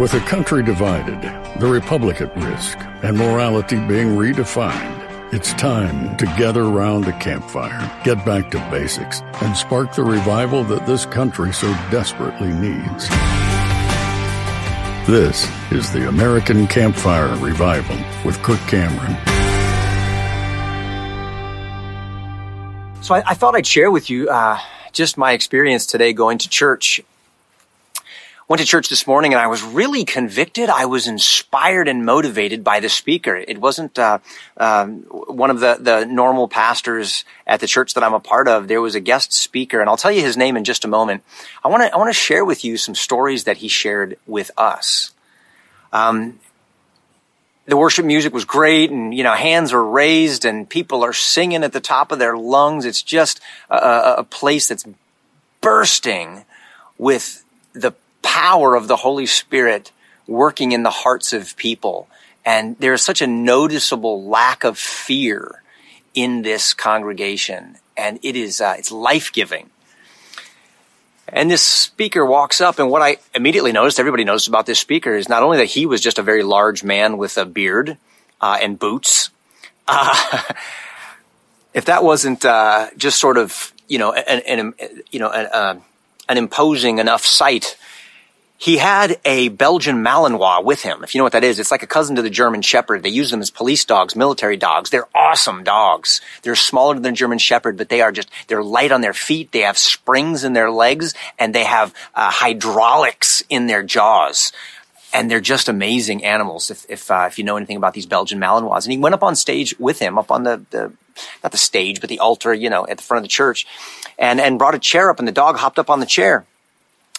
With a country divided, the republic at risk, and morality being redefined, it's time to gather around a campfire, get back to basics, and spark the revival that this country so desperately needs. This is the American Campfire Revival with Kirk Cameron. So I, I thought I'd share with you uh, just my experience today going to church went to church this morning and I was really convicted. I was inspired and motivated by the speaker. It wasn't uh, um, one of the the normal pastors at the church that I'm a part of. There was a guest speaker, and I'll tell you his name in just a moment. I want to I want to share with you some stories that he shared with us. Um, the worship music was great and you know hands are raised and people are singing at the top of their lungs it's just a, a place that's bursting with the power of the Holy Spirit working in the hearts of people. And there's such a noticeable lack of fear in this congregation. And it is, uh, it's life giving. And this speaker walks up, and what I immediately noticed, everybody noticed about this speaker, is not only that he was just a very large man with a beard uh, and boots. Uh, if that wasn't uh, just sort of, you know, an, an you know, an, uh, an imposing enough sight he had a Belgian Malinois with him. If you know what that is, it's like a cousin to the German Shepherd. They use them as police dogs, military dogs. They're awesome dogs. They're smaller than the German Shepherd, but they are just, they're light on their feet. They have springs in their legs and they have uh, hydraulics in their jaws. And they're just amazing animals if, if, uh, if you know anything about these Belgian Malinois. And he went up on stage with him, up on the, the, not the stage, but the altar, you know, at the front of the church and, and brought a chair up and the dog hopped up on the chair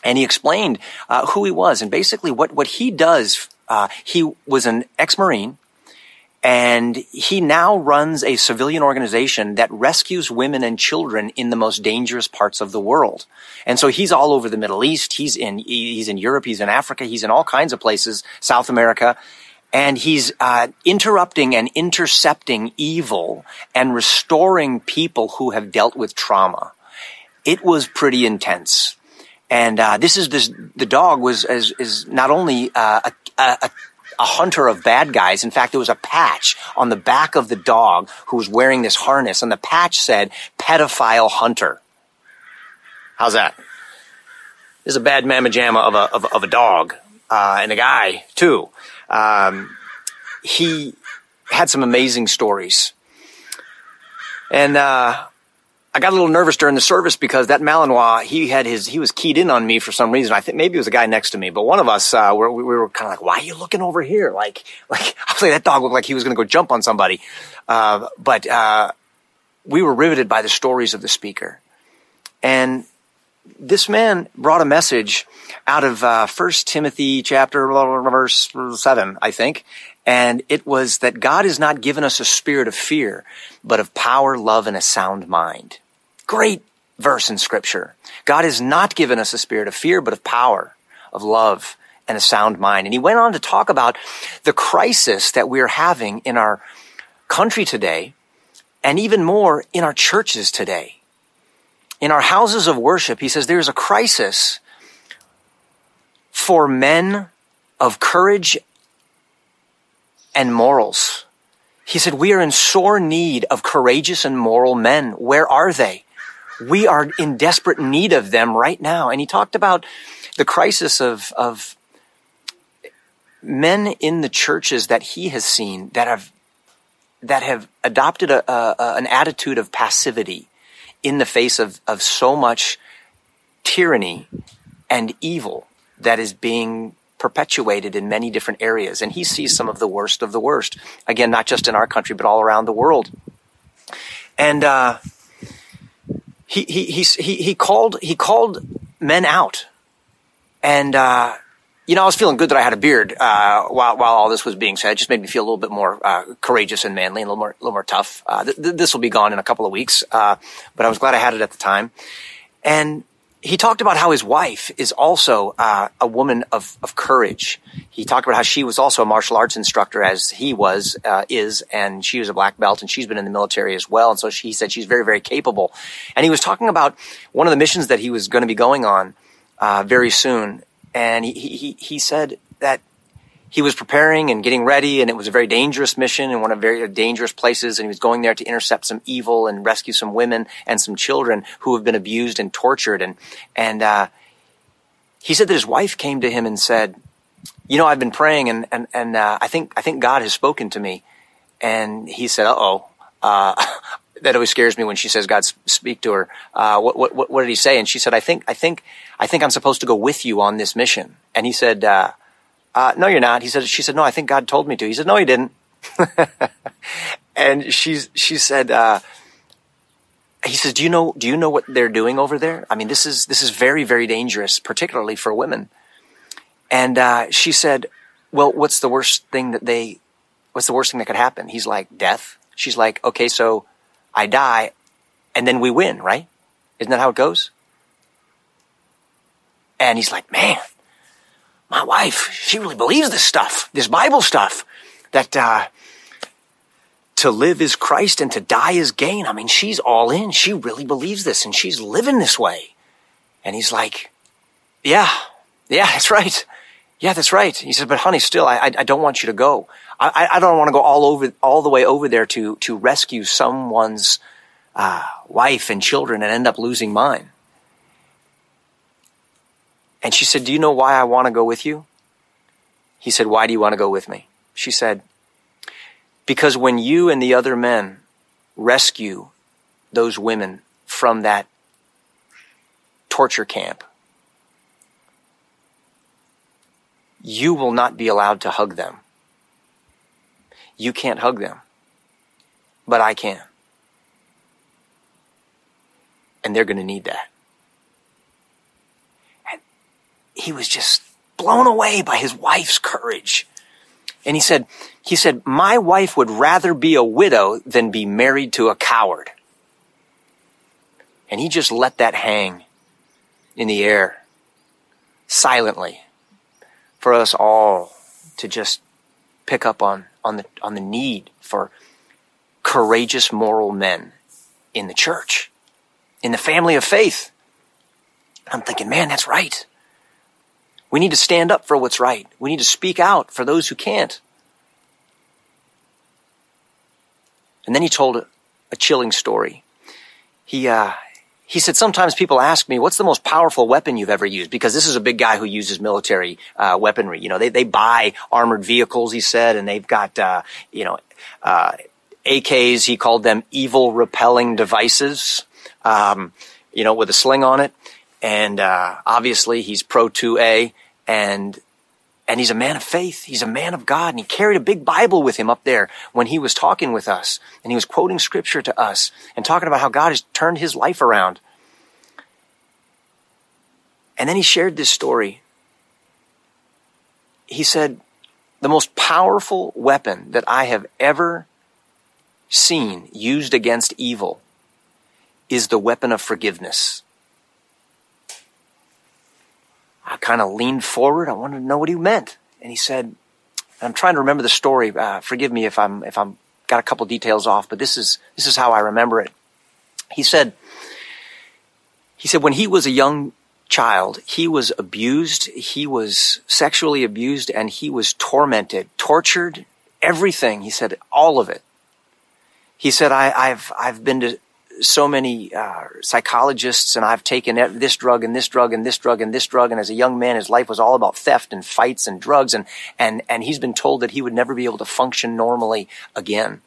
and he explained uh, who he was and basically what what he does. Uh, he was an ex-marine, and he now runs a civilian organization that rescues women and children in the most dangerous parts of the world. And so he's all over the Middle East. He's in he's in Europe. He's in Africa. He's in all kinds of places, South America. And he's uh, interrupting and intercepting evil and restoring people who have dealt with trauma. It was pretty intense. And uh, this is this the dog was is, is not only uh, a, a, a hunter of bad guys. In fact, there was a patch on the back of the dog who was wearing this harness, and the patch said "pedophile hunter." How's that? This is a bad mamma jamma of a of, of a dog uh, and a guy too. Um, he had some amazing stories, and uh, I got a little nervous during the service because that Malinois, he had his, he was keyed in on me for some reason. I think maybe it was a guy next to me, but one of us, uh, we, we were kind of like, why are you looking over here? Like, like, I was like, that dog looked like he was going to go jump on somebody. Uh, but, uh, we were riveted by the stories of the speaker. And this man brought a message out of, uh, first Timothy chapter, verse seven, I think. And it was that God has not given us a spirit of fear, but of power, love, and a sound mind. Great verse in scripture. God has not given us a spirit of fear, but of power, of love, and a sound mind. And he went on to talk about the crisis that we're having in our country today, and even more in our churches today. In our houses of worship, he says there's a crisis for men of courage and morals. He said, we are in sore need of courageous and moral men. Where are they? We are in desperate need of them right now. And he talked about the crisis of, of men in the churches that he has seen that have, that have adopted a, a, an attitude of passivity in the face of, of so much tyranny and evil that is being perpetuated in many different areas. And he sees some of the worst of the worst. Again, not just in our country, but all around the world. And, uh, he, he, he, he, called, he called men out. And, uh, you know, I was feeling good that I had a beard uh, while while all this was being said. It just made me feel a little bit more uh, courageous and manly, and a little more a little more tough. Uh, th- th- this will be gone in a couple of weeks, uh, but I was glad I had it at the time. And he talked about how his wife is also uh, a woman of, of courage. He talked about how she was also a martial arts instructor, as he was uh, is, and she was a black belt, and she's been in the military as well. And so she said she's very, very capable. And he was talking about one of the missions that he was going to be going on uh, very soon. and he, he, he said that he was preparing and getting ready, and it was a very dangerous mission in one of very dangerous places, and he was going there to intercept some evil and rescue some women and some children who have been abused and tortured. And and uh, he said that his wife came to him and said, "You know, I've been praying, and and and uh, I think I think God has spoken to me." And he said, "Uh oh." Uh, that always scares me when she says God speak to her. Uh, what, what, what did he say? And she said, I think, I think, I think I'm supposed to go with you on this mission. And he said, uh, uh, no, you're not. He said, she said, no, I think God told me to. He said, no, he didn't. and she's, she said, uh, he says, do you know, do you know what they're doing over there? I mean, this is, this is very, very dangerous, particularly for women. And, uh, she said, well, what's the worst thing that they, what's the worst thing that could happen? He's like, death. She's like, okay, so I die and then we win, right? Isn't that how it goes? And he's like, man, my wife, she really believes this stuff, this Bible stuff, that uh, to live is Christ and to die is gain. I mean, she's all in. She really believes this and she's living this way. And he's like, yeah, yeah, that's right. Yeah, that's right. He said, but honey, still, I, I don't want you to go. I, I don't want to go all over, all the way over there to, to rescue someone's uh, wife and children and end up losing mine. And she said, Do you know why I want to go with you? He said, Why do you want to go with me? She said, Because when you and the other men rescue those women from that torture camp, you will not be allowed to hug them. You can't hug them, but I can. And they're going to need that he was just blown away by his wife's courage. And he said, he said, my wife would rather be a widow than be married to a coward. And he just let that hang in the air silently for us all to just pick up on, on the, on the need for courageous moral men in the church, in the family of faith. I'm thinking, man, that's right. We need to stand up for what's right. We need to speak out for those who can't. And then he told a, chilling story. He, uh, he said, sometimes people ask me, what's the most powerful weapon you've ever used? Because this is a big guy who uses military, uh, weaponry. You know, they, they buy armored vehicles, he said, and they've got, uh, you know, uh, AKs, he called them evil repelling devices, um, you know, with a sling on it. And, uh, obviously he's pro 2A and and he's a man of faith. He's a man of God. And he carried a big Bible with him up there when he was talking with us. And he was quoting scripture to us and talking about how God has turned his life around. And then he shared this story. He said, the most powerful weapon that I have ever seen used against evil is the weapon of forgiveness. I kind of leaned forward. I wanted to know what he meant. And he said, I'm trying to remember the story. Uh, forgive me if I'm, if I'm got a couple details off, but this is, this is how I remember it. He said, he said when he was a young child, he was abused, he was sexually abused, and he was tormented, tortured, everything. He said, all of it. He said, I, have I've been to so many uh, psychologists and I've taken this drug and this drug and this drug and this drug. And as a young man, his life was all about theft and fights and drugs. And, and, and he's been told that he would never be able to function normally again.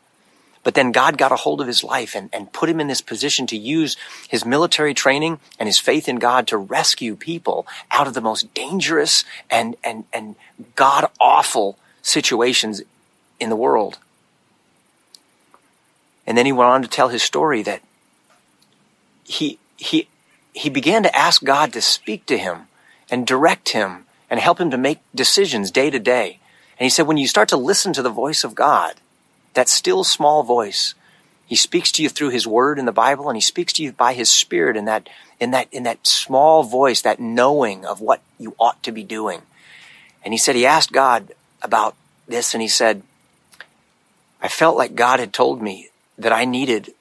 But then God got a hold of his life and, and put him in this position to use his military training and his faith in God to rescue people out of the most dangerous and, and, and God awful situations in the world. And then he went on to tell his story that he, he, he began to ask God to speak to him and direct him and help him to make decisions day to day. And he said, when you start to listen to the voice of God, that still small voice, he speaks to you through his word in the Bible and he speaks to you by his spirit in that, in that, in that small voice, that knowing of what you ought to be doing. And he said, he asked God about this and he said, I felt like God had told me that I needed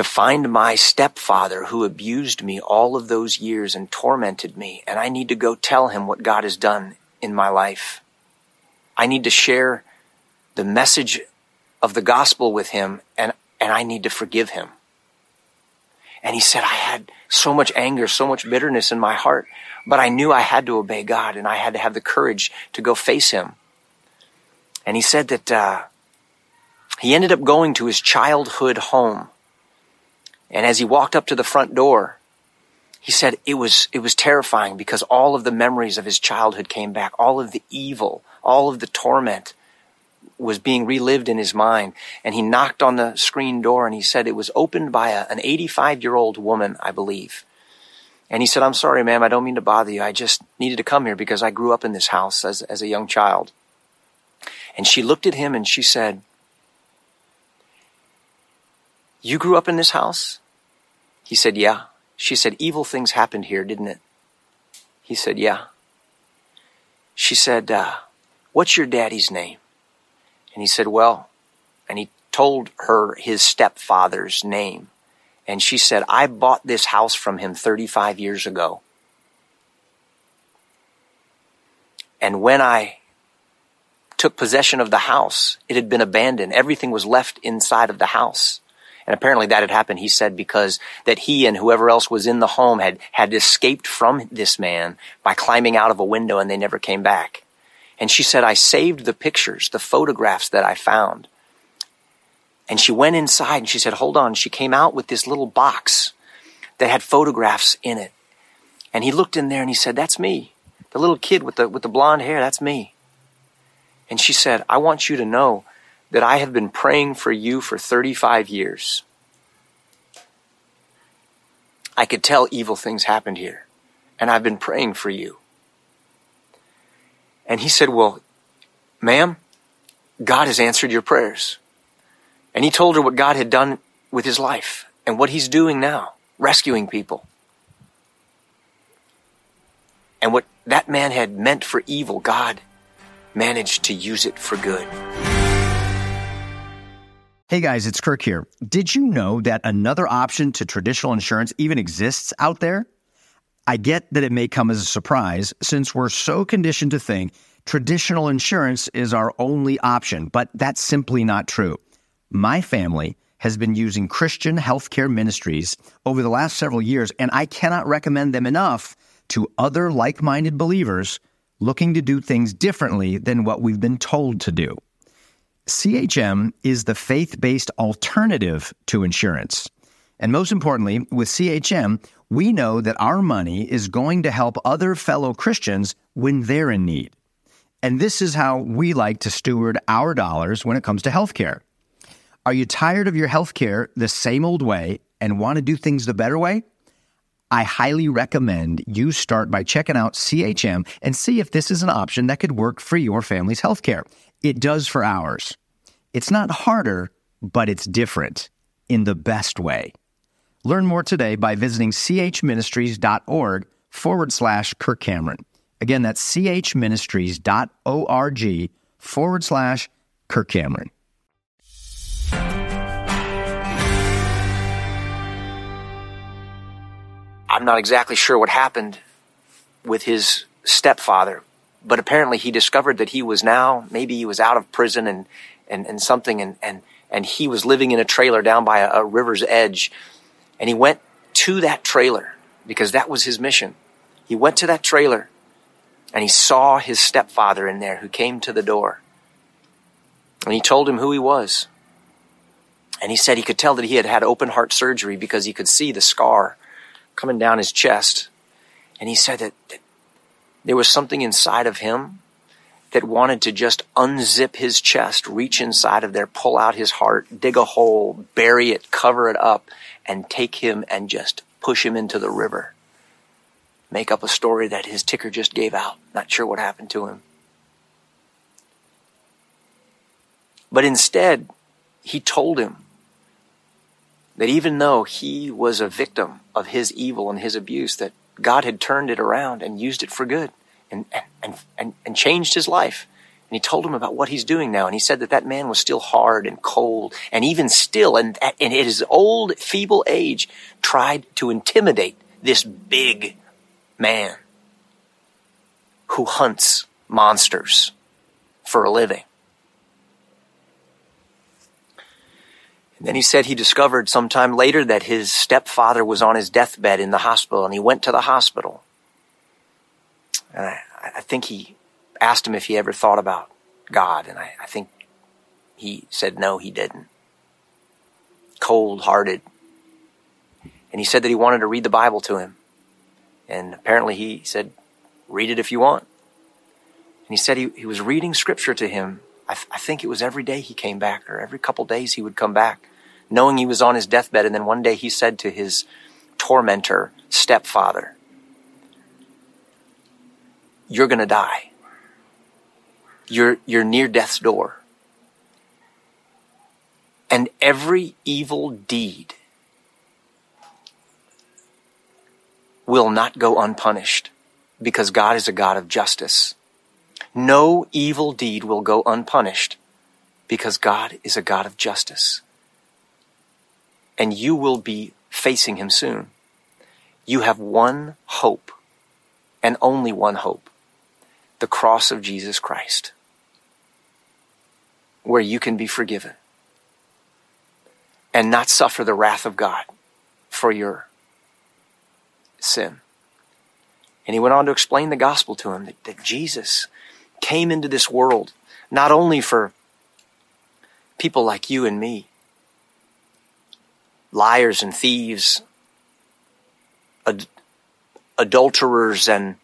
to find my stepfather who abused me all of those years and tormented me. And I need to go tell him what God has done in my life. I need to share the message of the gospel with him and, and I need to forgive him. And he said, I had so much anger, so much bitterness in my heart, but I knew I had to obey God and I had to have the courage to go face him. And he said that, uh, he ended up going to his childhood home. And as he walked up to the front door, he said it was, it was terrifying because all of the memories of his childhood came back. All of the evil, all of the torment was being relived in his mind. And he knocked on the screen door and he said it was opened by a, an 85 year old woman, I believe. And he said, I'm sorry, ma'am. I don't mean to bother you. I just needed to come here because I grew up in this house as, as a young child. And she looked at him and she said, you grew up in this house? He said, yeah. She said, evil things happened here, didn't it? He said, yeah. She said, uh, what's your daddy's name? And he said, well, and he told her his stepfather's name. And she said, I bought this house from him 35 years ago. And when I took possession of the house, it had been abandoned. Everything was left inside of the house. And apparently that had happened, he said, because that he and whoever else was in the home had, had escaped from this man by climbing out of a window and they never came back. And she said, I saved the pictures, the photographs that I found. And she went inside and she said, hold on. She came out with this little box that had photographs in it. And he looked in there and he said, that's me. The little kid with the, with the blonde hair, that's me. And she said, I want you to know that I have been praying for you for 35 years. I could tell evil things happened here. And I've been praying for you. And he said, Well, ma'am, God has answered your prayers. And he told her what God had done with his life and what he's doing now, rescuing people. And what that man had meant for evil, God managed to use it for good. Hey guys, it's Kirk here. Did you know that another option to traditional insurance even exists out there? I get that it may come as a surprise since we're so conditioned to think traditional insurance is our only option, but that's simply not true. My family has been using Christian healthcare ministries over the last several years, and I cannot recommend them enough to other like minded believers looking to do things differently than what we've been told to do. CHM is the faith based alternative to insurance. And most importantly, with CHM, we know that our money is going to help other fellow Christians when they're in need. And this is how we like to steward our dollars when it comes to healthcare. Are you tired of your healthcare the same old way and want to do things the better way? I highly recommend you start by checking out CHM and see if this is an option that could work for your family's healthcare. It does for ours. It's not harder, but it's different in the best way. Learn more today by visiting chministries.org forward slash Kirk Cameron. Again, that's chministries.org forward slash Kirk Cameron. I'm not exactly sure what happened with his stepfather, but apparently he discovered that he was now, maybe he was out of prison and, and, and something, and, and, and he was living in a trailer down by a, a river's edge. And he went to that trailer because that was his mission. He went to that trailer and he saw his stepfather in there who came to the door. And he told him who he was. And he said he could tell that he had had open heart surgery because he could see the scar coming down his chest. And he said that, that there was something inside of him that wanted to just unzip his chest, reach inside of there, pull out his heart, dig a hole, bury it, cover it up, and take him and just push him into the river make up a story that his ticker just gave out. Not sure what happened to him. But instead, he told him that even though he was a victim of his evil and his abuse, that God had turned it around and used it for good and, and, and, and changed his life And he told him about what he's doing now. And he said that that man was still hard and cold and even still, and, in his old, feeble age, tried to intimidate this big man who hunts monsters for a living. And then he said he discovered sometime later that his stepfather was on his deathbed in the hospital and he went to the hospital. And I, I think he asked him if he ever thought about God, and I, I think he said no, he didn't. Cold hearted. And he said that he wanted to read the Bible to him. And apparently he said, read it if you want. And he said he, he was reading scripture to him. I, th- I think it was every day he came back, or every couple days he would come back, knowing he was on his deathbed. And then one day he said to his tormentor, stepfather, You're going to die you're, you're near death's door. And every evil deed will not go unpunished because God is a God of justice. No evil deed will go unpunished because God is a God of justice. And you will be facing Him soon. You have one hope and only one hope the cross of Jesus Christ where you can be forgiven and not suffer the wrath of God for your sin. And he went on to explain the gospel to him that, that Jesus came into this world not only for people like you and me, liars and thieves, ad- adulterers and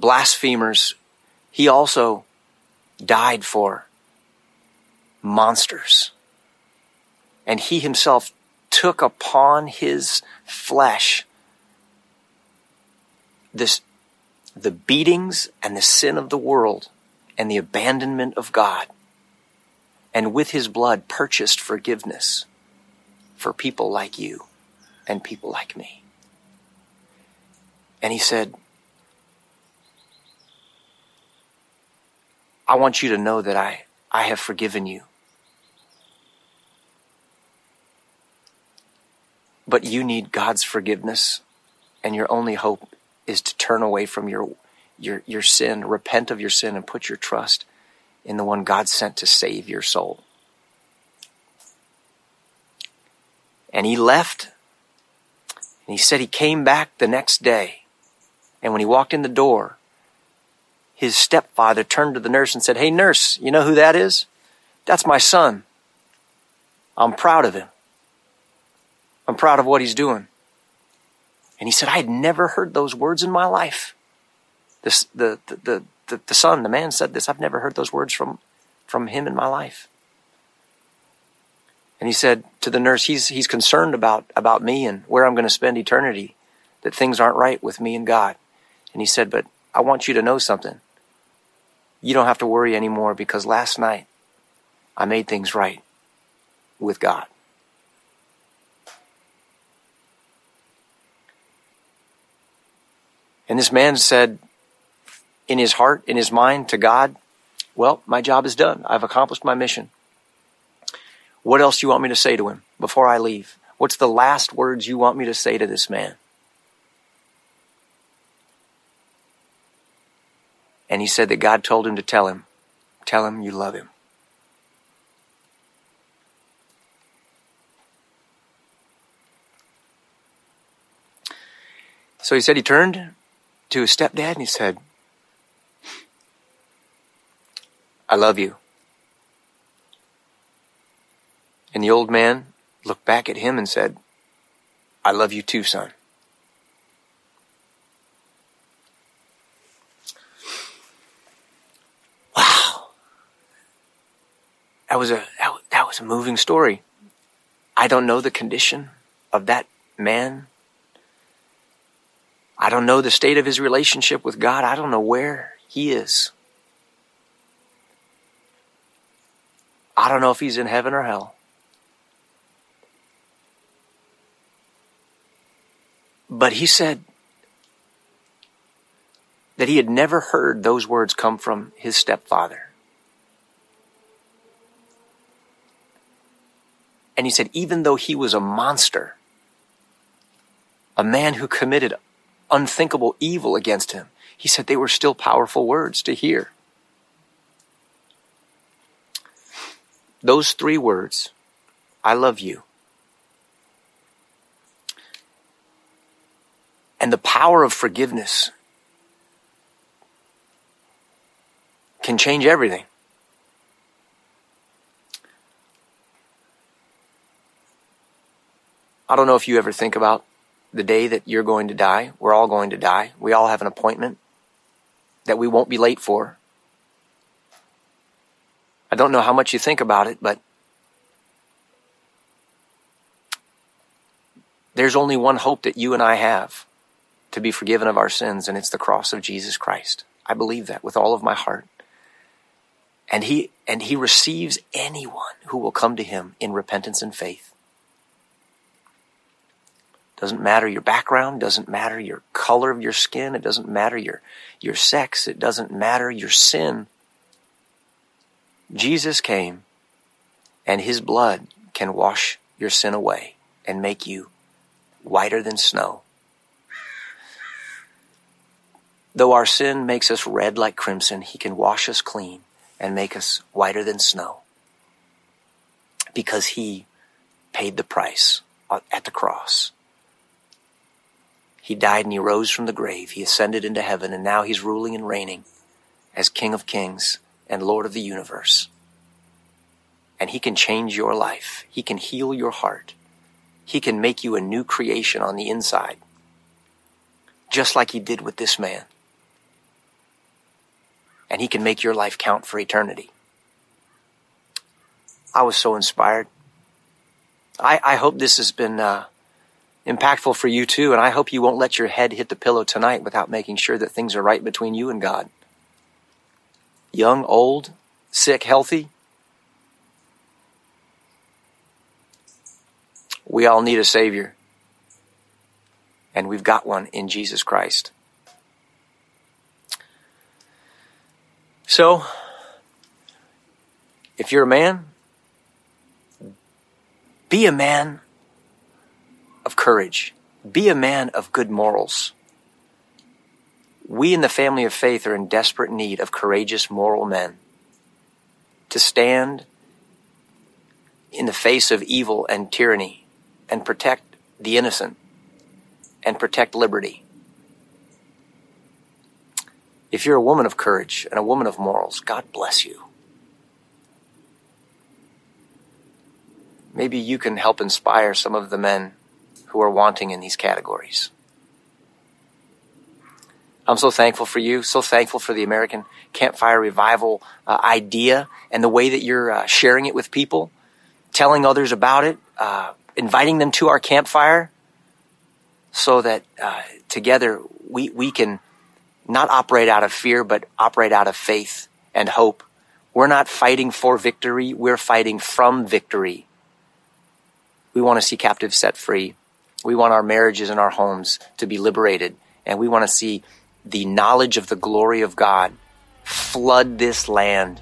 blasphemers he also died for monsters. And he himself took upon his flesh this, the beatings and the sin of the world and the abandonment of God. And with his blood purchased forgiveness for people like you and people like me. And he said, I want you to know that I, I have forgiven you. But you need God's forgiveness, and your only hope is to turn away from your, your, your sin, repent of your sin, and put your trust in the one God sent to save your soul. And he left, and he said he came back the next day. And when he walked in the door, his stepfather turned to the nurse and said, Hey, nurse, you know who that is? That's my son. I'm proud of him. I'm proud of what he's doing. And he said, I had never heard those words in my life. The, the, the, the, the son, the man said this. I've never heard those words from, from him in my life. And he said to the nurse, he's, he's concerned about, about me and where I'm going to spend eternity, that things aren't right with me and God. And he said, but I want you to know something you don't have to worry anymore because last night I made things right with God. And this man said in his heart, in his mind to God, Well, my job is done. I've accomplished my mission. What else do you want me to say to him before I leave? What's the last words you want me to say to this man? And he said that God told him to tell him, tell him you love him. So he said he turned to his stepdad and he said, I love you. And the old man looked back at him and said, I love you too, son. That was a that was a moving story. I don't know the condition of that man. I don't know the state of his relationship with God. I don't know where he is. I don't know if he's in heaven or hell. But he said, that he had never heard those words come from his stepfather. And he said, even though he was a monster, a man who committed unthinkable evil against him, he said they were still powerful words to hear. Those three words, I love you, and the power of forgiveness can change everything. I don't know if you ever think about the day that you're going to die. We're all going to die. We all have an appointment that we won't be late for. I don't know how much you think about it, but there's only one hope that you and I have to be forgiven of our sins, and it's the cross of Jesus Christ. I believe that with all of my heart. And he, and he receives anyone who will come to him in repentance and faith. Doesn't matter your background, doesn't matter your color of your skin, it doesn't matter your, your sex, it doesn't matter your sin. Jesus came and his blood can wash your sin away and make you whiter than snow. Though our sin makes us red like crimson, he can wash us clean and make us whiter than snow because he paid the price at the cross. He died and he rose from the grave. He ascended into heaven and now he's ruling and reigning as King of Kings and Lord of the universe. And he can change your life. He can heal your heart. He can make you a new creation on the inside. Just like he did with this man. And he can make your life count for eternity. I was so inspired. I, I hope this has been uh, impactful for you too. And I hope you won't let your head hit the pillow tonight without making sure that things are right between you and God. Young, old, sick, healthy. We all need a Savior. And we've got one in Jesus Christ. So, if you're a man, be a man of courage. Be a man of good morals. We in the family of faith are in desperate need of courageous moral men to stand in the face of evil and tyranny and protect the innocent and protect liberty. If you're a woman of courage and a woman of morals, God bless you. Maybe you can help inspire some of the men who are wanting in these categories. I'm so thankful for you, so thankful for the American Campfire Revival uh, idea and the way that you're uh, sharing it with people, telling others about it, uh, inviting them to our campfire so that uh, together we, we can not operate out of fear, but operate out of faith and hope. We're not fighting for victory, we're fighting from victory. We want to see captives set free. We want our marriages and our homes to be liberated. And we want to see the knowledge of the glory of God flood this land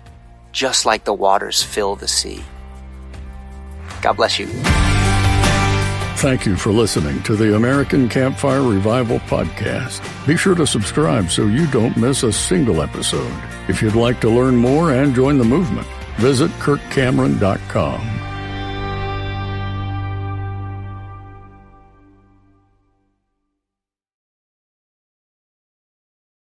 just like the waters fill the sea. God bless you. Thank you for listening to the American Campfire Revival Podcast. Be sure to subscribe so you don't miss a single episode. If you'd like to learn more and join the movement, visit kirkcameron.com.